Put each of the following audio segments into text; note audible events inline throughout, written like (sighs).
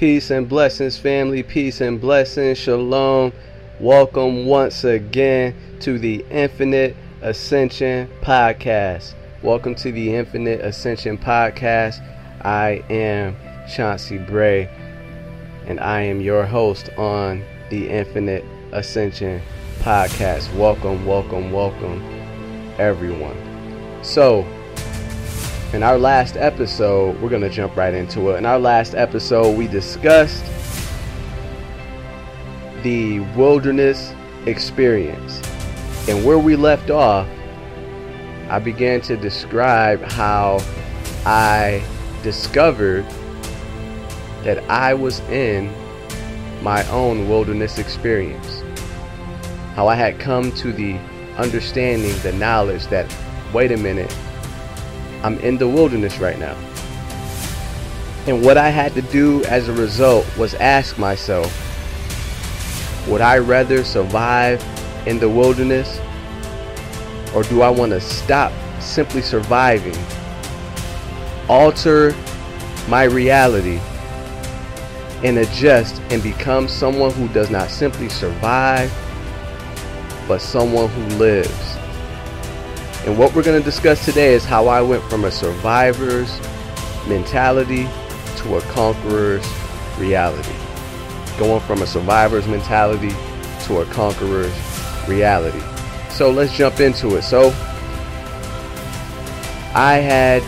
Peace and blessings, family. Peace and blessings. Shalom. Welcome once again to the Infinite Ascension Podcast. Welcome to the Infinite Ascension Podcast. I am Chauncey Bray, and I am your host on the Infinite Ascension Podcast. Welcome, welcome, welcome, everyone. So, in our last episode, we're going to jump right into it. In our last episode, we discussed the wilderness experience. And where we left off, I began to describe how I discovered that I was in my own wilderness experience. How I had come to the understanding, the knowledge that, wait a minute, I'm in the wilderness right now. And what I had to do as a result was ask myself, would I rather survive in the wilderness or do I want to stop simply surviving, alter my reality, and adjust and become someone who does not simply survive, but someone who lives? And what we're going to discuss today is how I went from a survivor's mentality to a conqueror's reality. Going from a survivor's mentality to a conqueror's reality. So let's jump into it. So I had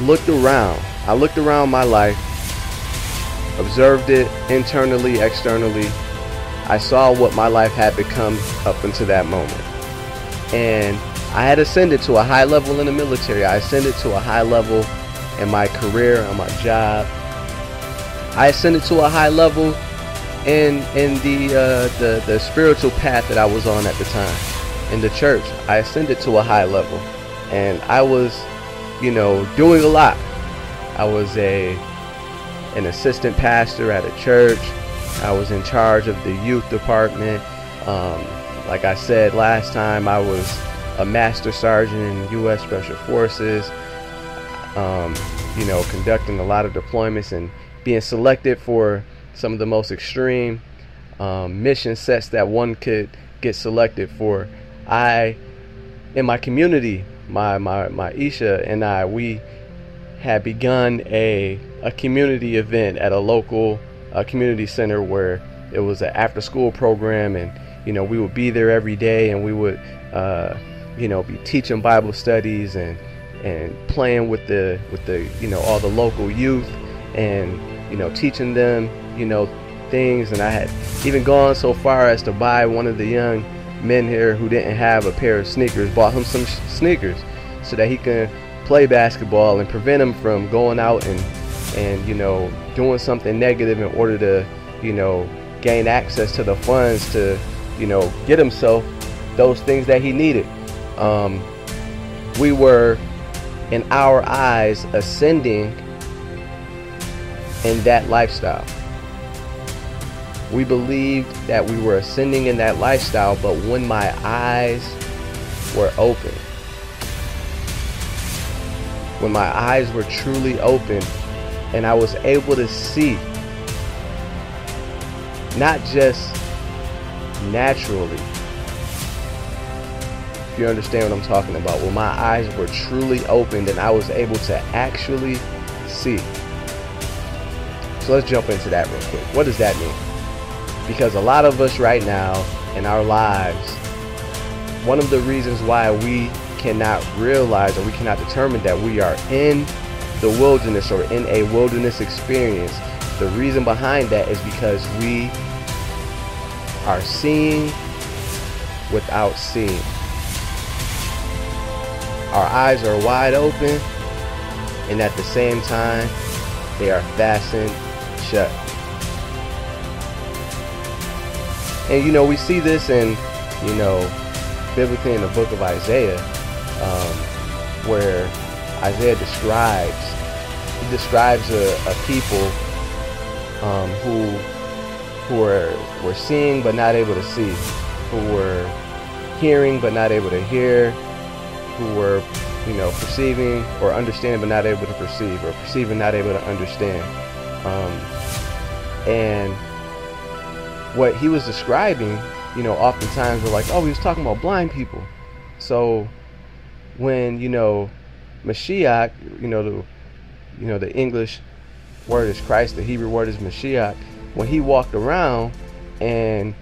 looked around. I looked around my life, observed it internally, externally. I saw what my life had become up until that moment and I had ascended to a high level in the military. I ascended to a high level in my career, on my job. I ascended to a high level in in the uh, the the spiritual path that I was on at the time in the church. I ascended to a high level, and I was, you know, doing a lot. I was a an assistant pastor at a church. I was in charge of the youth department. Um, like I said last time, I was a master sergeant in U.S. Special Forces, um, you know, conducting a lot of deployments and being selected for some of the most extreme um, mission sets that one could get selected for. I, in my community, my, my, my Isha and I, we had begun a, a community event at a local uh, community center where it was an after school program and you know, we would be there every day and we would, uh, you know, be teaching Bible studies and and playing with the with the you know all the local youth and you know teaching them you know things. And I had even gone so far as to buy one of the young men here who didn't have a pair of sneakers bought him some sneakers so that he can play basketball and prevent him from going out and and you know doing something negative in order to you know gain access to the funds to you know, get himself those things that he needed. Um, we were, in our eyes, ascending in that lifestyle. We believed that we were ascending in that lifestyle, but when my eyes were open, when my eyes were truly open and I was able to see not just naturally. If you understand what I'm talking about, when my eyes were truly opened and I was able to actually see. So let's jump into that real quick. What does that mean? Because a lot of us right now in our lives, one of the reasons why we cannot realize or we cannot determine that we are in the wilderness or in a wilderness experience, the reason behind that is because we are seeing without seeing. Our eyes are wide open, and at the same time, they are fastened shut. And you know, we see this in, you know, biblically in the book of Isaiah, um, where Isaiah describes, he describes a, a people um, who who were, were seeing but not able to see, who were hearing but not able to hear, who were, you know, perceiving or understanding but not able to perceive, or perceiving not able to understand. Um, and what he was describing, you know, oftentimes we're like, oh, he was talking about blind people. So when you know Mashiach, you know the you know the English word is Christ, the Hebrew word is Mashiach. When he walked around and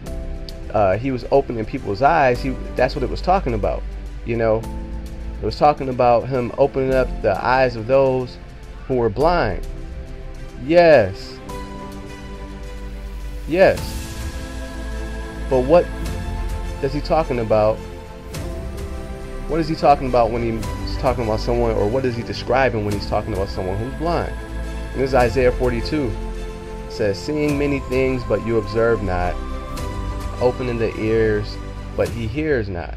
uh, he was opening people's eyes, he that's what it was talking about. You know, it was talking about him opening up the eyes of those who were blind. Yes. Yes. But what is he talking about? What is he talking about when he's talking about someone, or what is he describing when he's talking about someone who's blind? And this is Isaiah 42. Says, Seeing many things, but you observe not, opening the ears, but he hears not.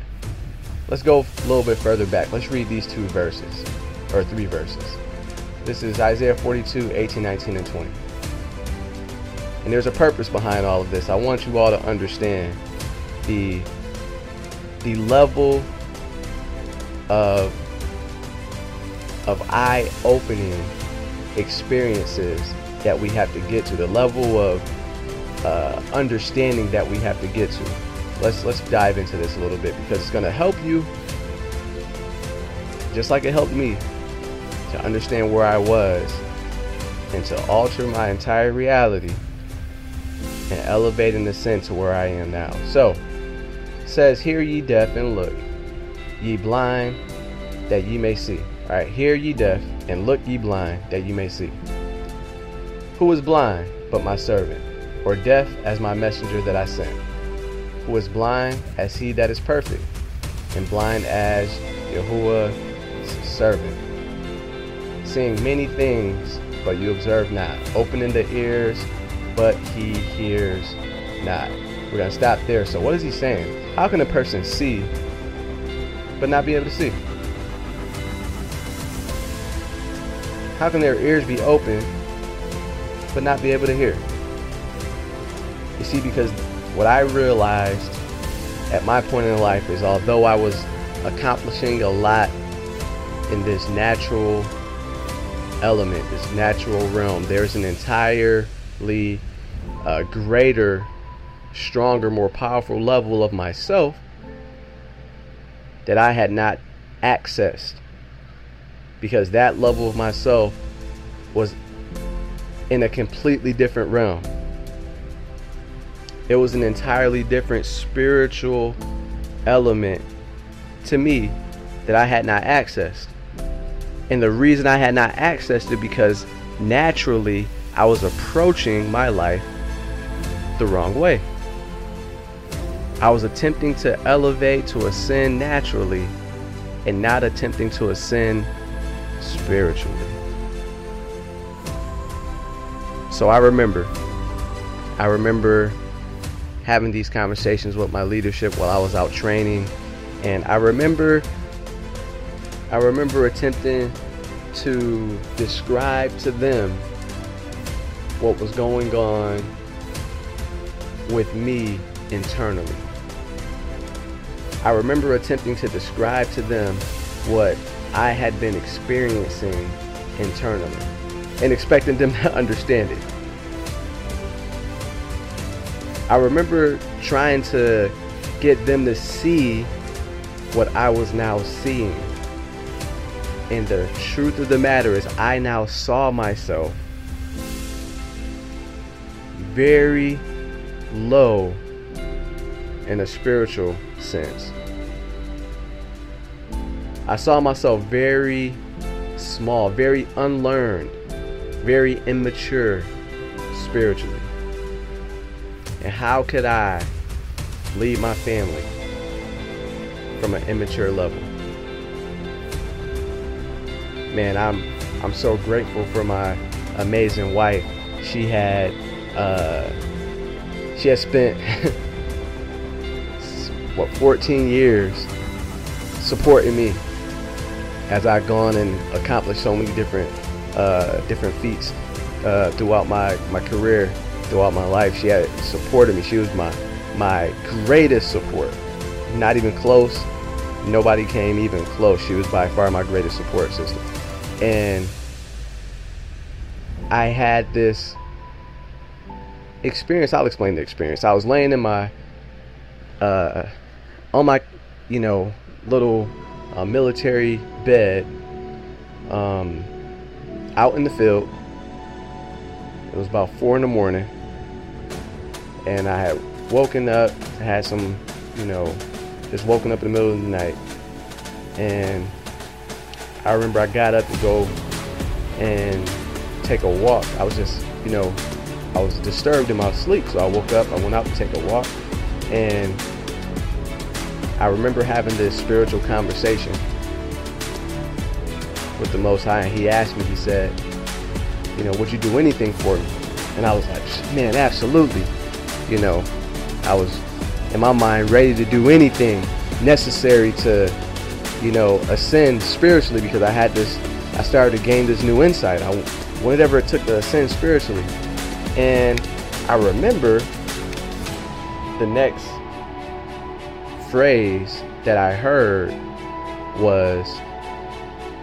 Let's go a little bit further back. Let's read these two verses, or three verses. This is Isaiah 42, 18, 19, and 20. And there's a purpose behind all of this. I want you all to understand the the level of of eye-opening experiences that we have to get to, the level of uh, understanding that we have to get to. Let's let's dive into this a little bit because it's going to help you, just like it helped me, to understand where I was and to alter my entire reality and elevate in the sense to where I am now. So, says, Hear ye deaf and look, ye blind, that ye may see. All right, hear ye deaf and look ye blind, that ye may see. Who is blind but my servant, or deaf as my messenger that I sent? Who is blind as he that is perfect, and blind as Yahuwah's servant? Seeing many things, but you observe not, opening the ears but he hears not. We're going to stop there. So, what is he saying? How can a person see but not be able to see? How can their ears be open but not be able to hear? You see, because what I realized at my point in life is although I was accomplishing a lot in this natural element, this natural realm, there's an entirely uh, greater, stronger, more powerful level of myself that I had not accessed. Because that level of myself was in a completely different realm. It was an entirely different spiritual element to me that I had not accessed. And the reason I had not accessed it because naturally I was approaching my life the wrong way. I was attempting to elevate to ascend naturally and not attempting to ascend spiritually. So I remember, I remember having these conversations with my leadership while I was out training. And I remember, I remember attempting to describe to them what was going on with me internally. I remember attempting to describe to them what I had been experiencing internally and expecting them (laughs) to understand it. I remember trying to get them to see what I was now seeing. And the truth of the matter is, I now saw myself very low in a spiritual sense. I saw myself very small, very unlearned, very immature spiritually. And how could I lead my family from an immature level? Man, I'm I'm so grateful for my amazing wife. She had uh, she has spent (laughs) what 14 years supporting me as I've gone and accomplished so many different uh, different feats uh, throughout my, my career, throughout my life. She had supported me. She was my my greatest support. Not even close. Nobody came even close. She was by far my greatest support system. And I had this experience. I'll explain the experience. I was laying in my, uh, on my, you know, little uh, military bed, um, out in the field. It was about four in the morning, and I had woken up, had some, you know, just woken up in the middle of the night, and I remember I got up to go and take a walk. I was just, you know, I was disturbed in my sleep, so I woke up, I went out to take a walk, and I remember having this spiritual conversation with the Most High, and He asked me, He said, you know, would you do anything for me? And I was like, man, absolutely. You know, I was in my mind ready to do anything necessary to, you know, ascend spiritually because I had this, I started to gain this new insight. I, whatever it took to ascend spiritually. And I remember the next phrase that I heard was,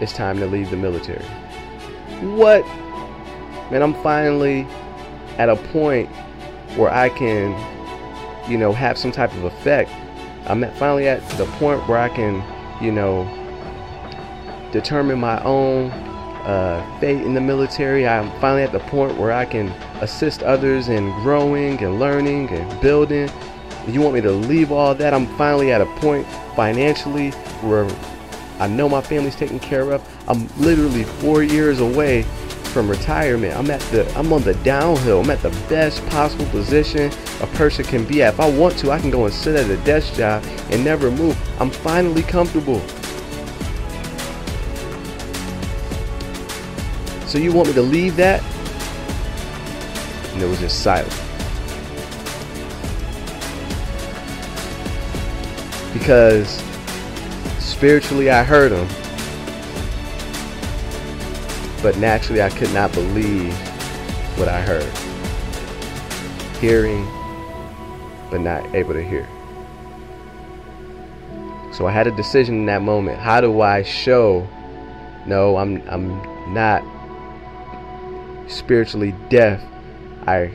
it's time to leave the military. What? Man, I'm finally at a point where I can, you know, have some type of effect. I'm at, finally at the point where I can, you know, determine my own uh, fate in the military. I'm finally at the point where I can assist others in growing and learning and building. You want me to leave all that? I'm finally at a point financially where I know my family's taken care of. I'm literally four years away from retirement. I'm at the I'm on the downhill. I'm at the best possible position a person can be at. If I want to, I can go and sit at a desk job and never move. I'm finally comfortable. So you want me to leave that? And it was just silent. Because spiritually I heard him but naturally, I could not believe what I heard. Hearing, but not able to hear. So I had a decision in that moment. How do I show no, I'm I'm not spiritually deaf. I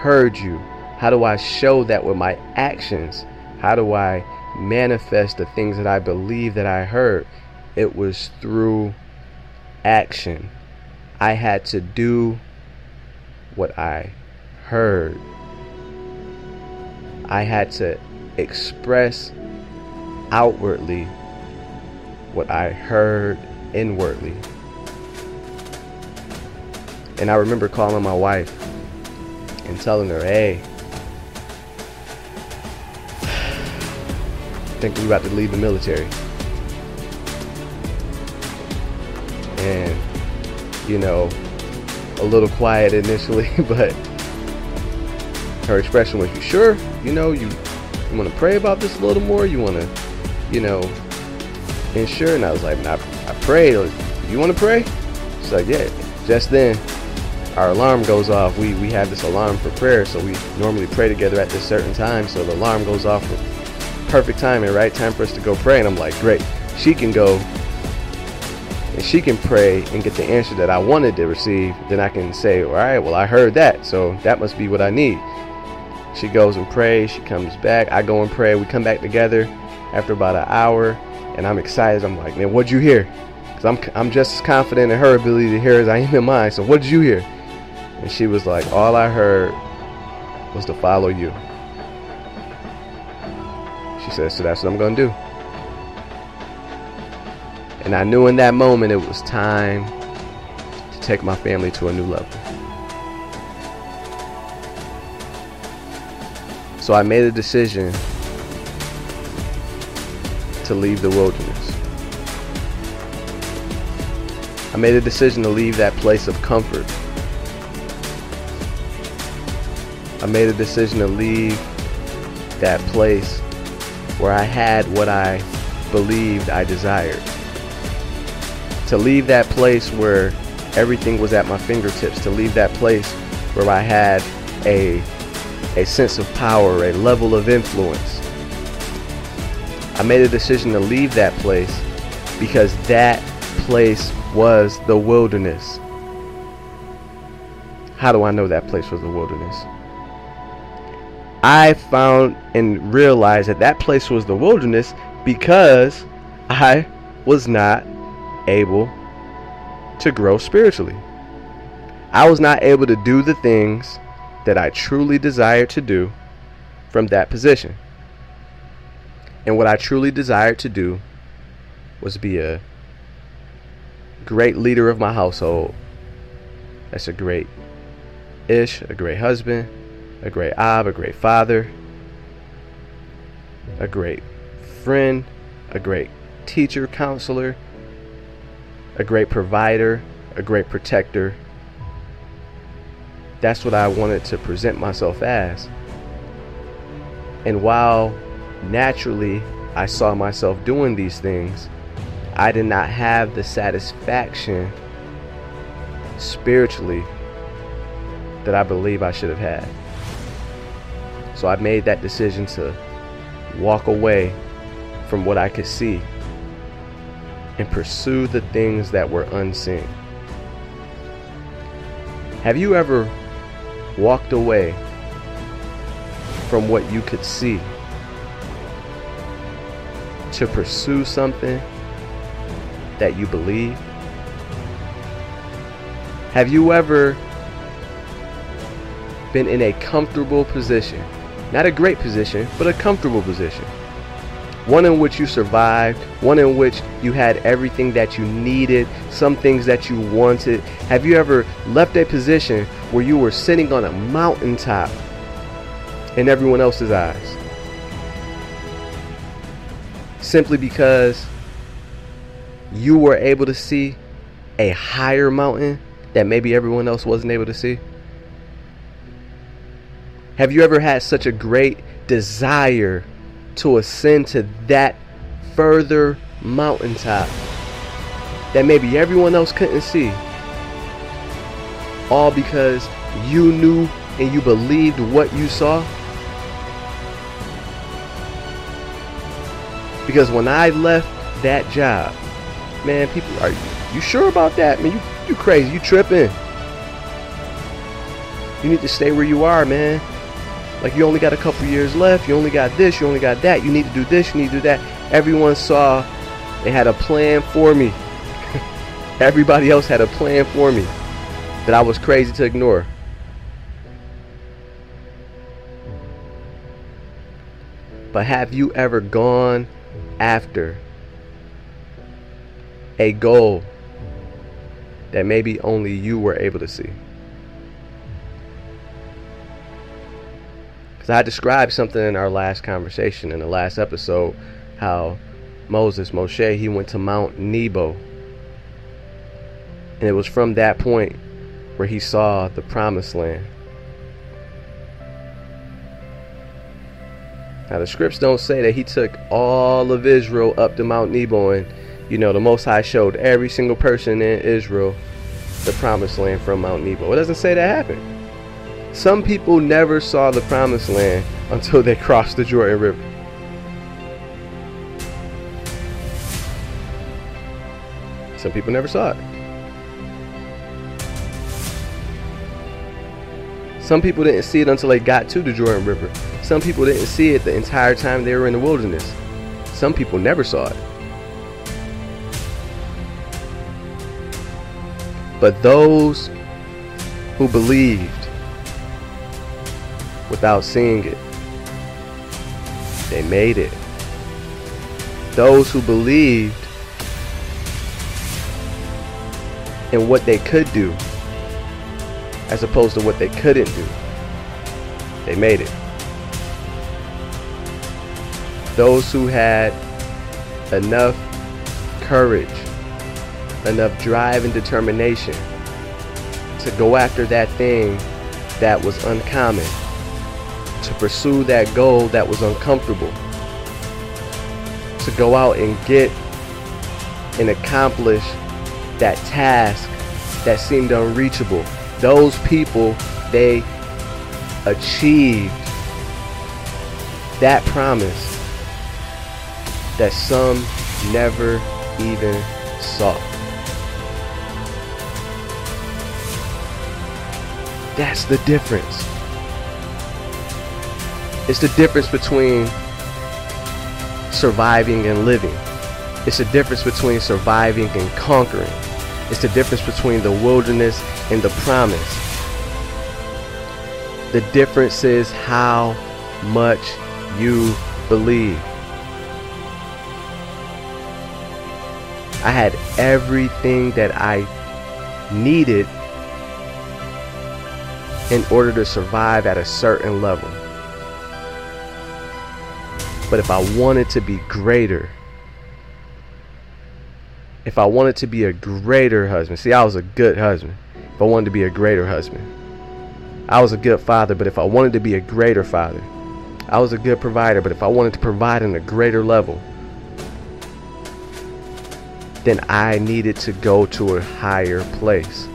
heard you. How do I show that with my actions? How do I manifest the things that I believe that I heard? It was through action. I had to do what I heard. I had to express outwardly what I heard inwardly. And I remember calling my wife and telling her, hey, I (sighs) think we're about to leave the military. And you know a little quiet initially (laughs) but her expression was you sure? You know you, you want to pray about this a little more? You want to you know ensure? And i was like I, I prayed. You want to pray? She's like yeah. Just then our alarm goes off. We we have this alarm for prayer so we normally pray together at this certain time so the alarm goes off perfect timing right? Time for us to go pray and i'm like great. She can go and she can pray and get the answer that I wanted to receive, then I can say, all right, well, I heard that, so that must be what I need. She goes and prays, she comes back, I go and pray, we come back together after about an hour, and I'm excited. I'm like, man, what'd you hear? Because I'm, I'm just as confident in her ability to hear as I am in mine, so what did you hear? And she was like, all I heard was to follow you. She says, so that's what I'm going to do. And I knew in that moment it was time to take my family to a new level. So I made a decision to leave the wilderness. I made a decision to leave that place of comfort. I made a decision to leave that place where I had what I believed I desired to leave that place where everything was at my fingertips, to leave that place where I had a, a sense of power, a level of influence. I made a decision to leave that place because that place was the wilderness. How do I know that place was the wilderness? I found and realized that that place was the wilderness because I was not able to grow spiritually. I was not able to do the things that I truly desired to do from that position. And what I truly desired to do was be a great leader of my household. That's a great ish, a great husband, a great ab, a great father, a great friend, a great teacher, counselor, a great provider, a great protector. That's what I wanted to present myself as. And while naturally I saw myself doing these things, I did not have the satisfaction spiritually that I believe I should have had. So I made that decision to walk away from what I could see and pursue the things that were unseen. Have you ever walked away from what you could see to pursue something that you believe? Have you ever been in a comfortable position? Not a great position, but a comfortable position one in which you survived, one in which you had everything that you needed, some things that you wanted. Have you ever left a position where you were sitting on a mountaintop in everyone else's eyes? Simply because you were able to see a higher mountain that maybe everyone else wasn't able to see? Have you ever had such a great desire to ascend to that further mountaintop that maybe everyone else couldn't see. All because you knew and you believed what you saw. Because when I left that job, man, people are you sure about that? Man, you you crazy, you tripping. You need to stay where you are, man. Like you only got a couple years left. You only got this. You only got that. You need to do this. You need to do that. Everyone saw they had a plan for me. (laughs) Everybody else had a plan for me that I was crazy to ignore. But have you ever gone after a goal that maybe only you were able to see? So I described something in our last conversation in the last episode how Moses, Moshe, he went to Mount Nebo. And it was from that point where he saw the promised land. Now the scripts don't say that he took all of Israel up to Mount Nebo and you know the Most High showed every single person in Israel the promised land from Mount Nebo. It doesn't say that happened. Some people never saw the promised land until they crossed the Jordan River. Some people never saw it. Some people didn't see it until they got to the Jordan River. Some people didn't see it the entire time they were in the wilderness. Some people never saw it. But those who believed without seeing it. They made it. Those who believed in what they could do as opposed to what they couldn't do, they made it. Those who had enough courage, enough drive and determination to go after that thing that was uncommon to pursue that goal that was uncomfortable, to go out and get and accomplish that task that seemed unreachable. Those people, they achieved that promise that some never even saw. That's the difference. It's the difference between surviving and living. It's the difference between surviving and conquering. It's the difference between the wilderness and the promise. The difference is how much you believe. I had everything that I needed in order to survive at a certain level. But if I wanted to be greater, if I wanted to be a greater husband, see, I was a good husband. If I wanted to be a greater husband, I was a good father. But if I wanted to be a greater father, I was a good provider. But if I wanted to provide on a greater level, then I needed to go to a higher place.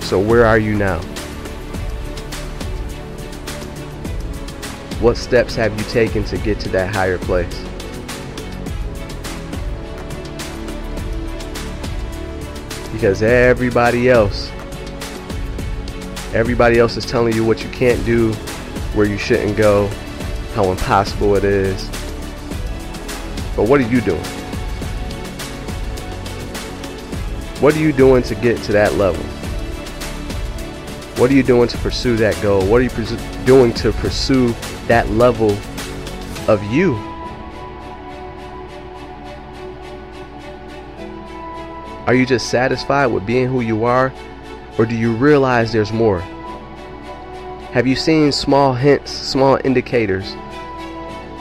So, where are you now? What steps have you taken to get to that higher place? Because everybody else, everybody else is telling you what you can't do, where you shouldn't go, how impossible it is. But what are you doing? What are you doing to get to that level? What are you doing to pursue that goal? What are you doing to pursue that level of you. Are you just satisfied with being who you are? Or do you realize there's more? Have you seen small hints, small indicators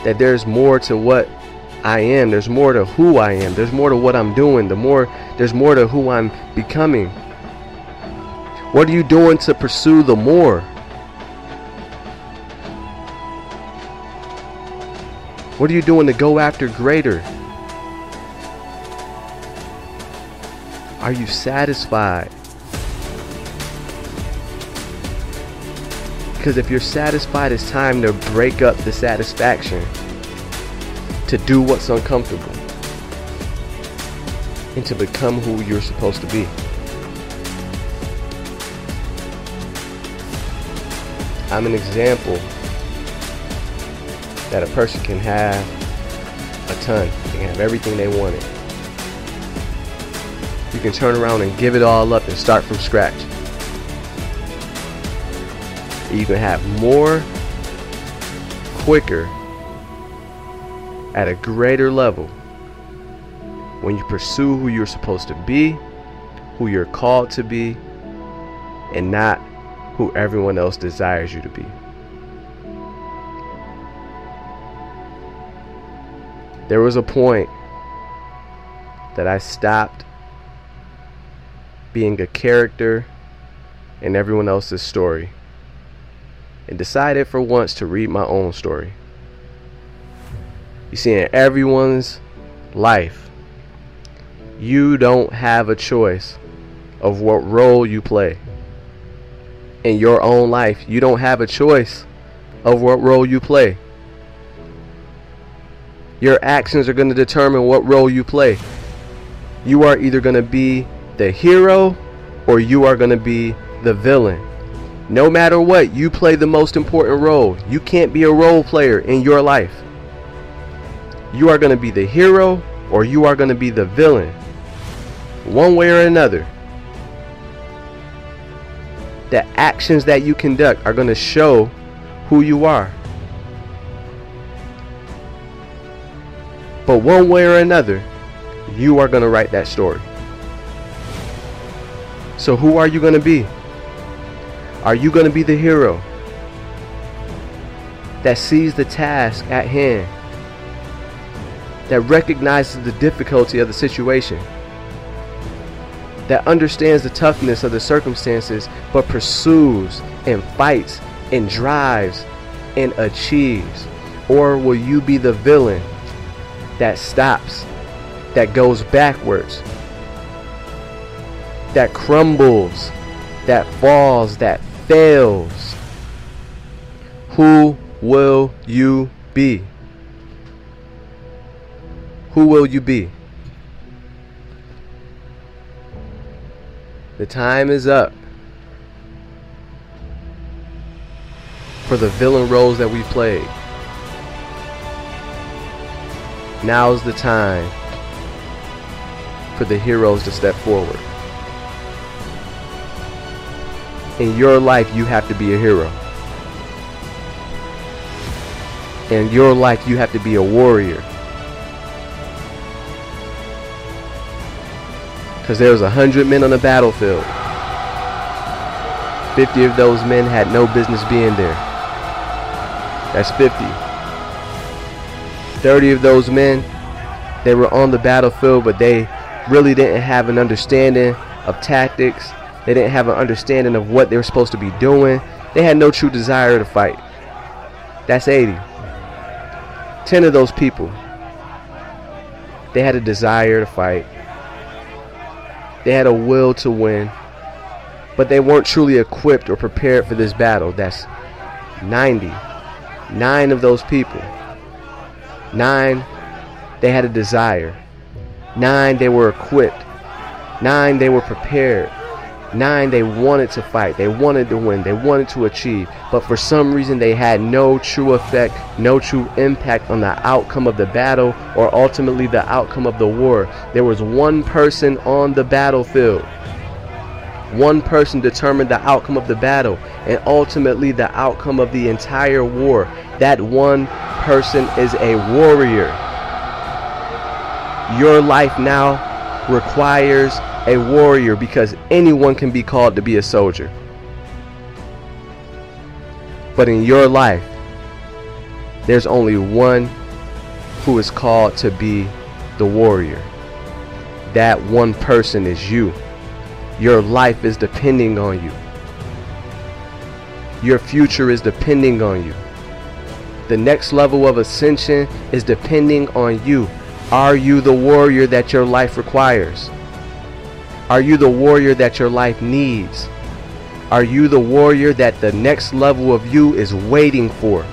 that there's more to what I am? There's more to who I am. There's more to what I'm doing. The more there's more to who I'm becoming. What are you doing to pursue the more? What are you doing to go after greater? Are you satisfied? Because if you're satisfied, it's time to break up the satisfaction, to do what's uncomfortable, and to become who you're supposed to be. I'm an example that a person can have a ton. They can have everything they wanted. You can turn around and give it all up and start from scratch. You can have more quicker at a greater level when you pursue who you're supposed to be, who you're called to be, and not who everyone else desires you to be. There was a point that I stopped being a character in everyone else's story and decided for once to read my own story. You see, in everyone's life, you don't have a choice of what role you play. In your own life, you don't have a choice of what role you play. Your actions are going to determine what role you play. You are either going to be the hero or you are going to be the villain. No matter what, you play the most important role. You can't be a role player in your life. You are going to be the hero or you are going to be the villain. One way or another. The actions that you conduct are going to show who you are. But one way or another, you are going to write that story. So who are you going to be? Are you going to be the hero that sees the task at hand, that recognizes the difficulty of the situation, that understands the toughness of the circumstances, but pursues and fights and drives and achieves? Or will you be the villain that stops, that goes backwards, that crumbles, that falls, that fails. Who will you be? Who will you be? The time is up for the villain roles that we played. Now's the time for the heroes to step forward. In your life, you have to be a hero. In your life, you have to be a warrior. Because there was a hundred men on the battlefield. 50 of those men had no business being there. That's 50. 30 of those men, they were on the battlefield, but they really didn't have an understanding of tactics. They didn't have an understanding of what they were supposed to be doing. They had no true desire to fight. That's 80. 10 of those people, they had a desire to fight. They had a will to win. But they weren't truly equipped or prepared for this battle. That's 90. Nine of those people. Nine, they had a desire. Nine, they were equipped. Nine, they were prepared. Nine, they wanted to fight. They wanted to win. They wanted to achieve. But for some reason, they had no true effect, no true impact on the outcome of the battle or ultimately the outcome of the war. There was one person on the battlefield. One person determined the outcome of the battle and ultimately the outcome of the entire war. That one person is a warrior. Your life now requires a warrior because anyone can be called to be a soldier. But in your life, there's only one who is called to be the warrior. That one person is you. Your life is depending on you. Your future is depending on you. The next level of ascension is depending on you. Are you the warrior that your life requires? Are you the warrior that your life needs? Are you the warrior that the next level of you is waiting for?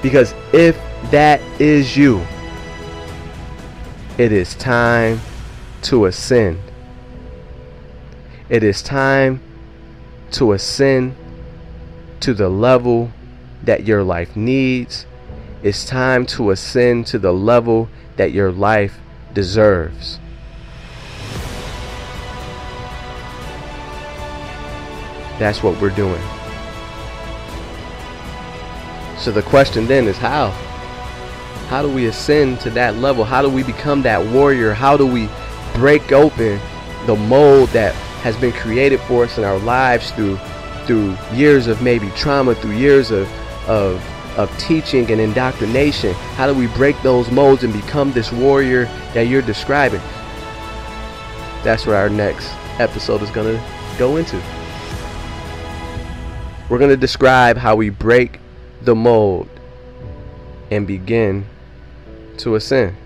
Because if that is you, it is time to ascend. It is time to ascend to the level that your life needs it's time to ascend to the level that your life deserves. That's what we're doing. So the question then is how? How do we ascend to that level? How do we become that warrior? How do we break open the mold that has been created for us in our lives through through years of maybe trauma, through years of of of teaching and indoctrination? How do we break those molds and become this warrior that you're describing? That's where our next episode is going to go into. We're going to describe how we break the mold and begin to ascend.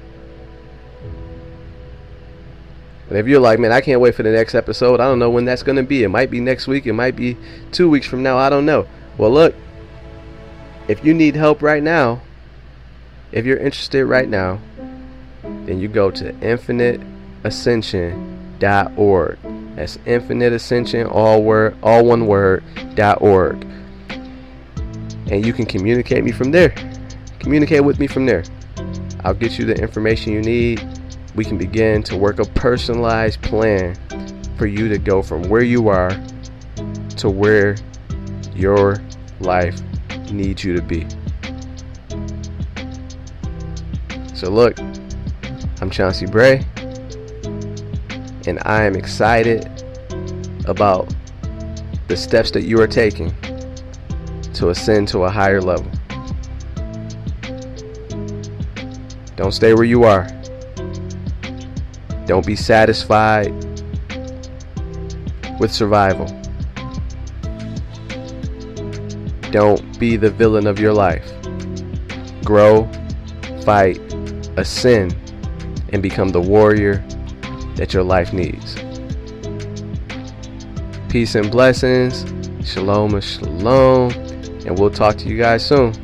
And if you're like, man, I can't wait for the next episode, I don't know when that's going to be. It might be next week, it might be two weeks from now, I don't know. Well, look, if you need help right now, if you're interested right now, then you go to infiniteascension.org. That's infiniteascension, all word, all one word, dot org. And you can communicate me from there. Communicate with me from there. I'll get you the information you need. We can begin to work a personalized plan for you to go from where you are to where your life needs you to be. So, look, I'm Chauncey Bray, and I am excited about the steps that you are taking to ascend to a higher level. Don't stay where you are. Don't be satisfied with survival. Don't be the villain of your life. Grow, fight, ascend, and become the warrior that your life needs. Peace and blessings. Shalom and shalom. And we'll talk to you guys soon.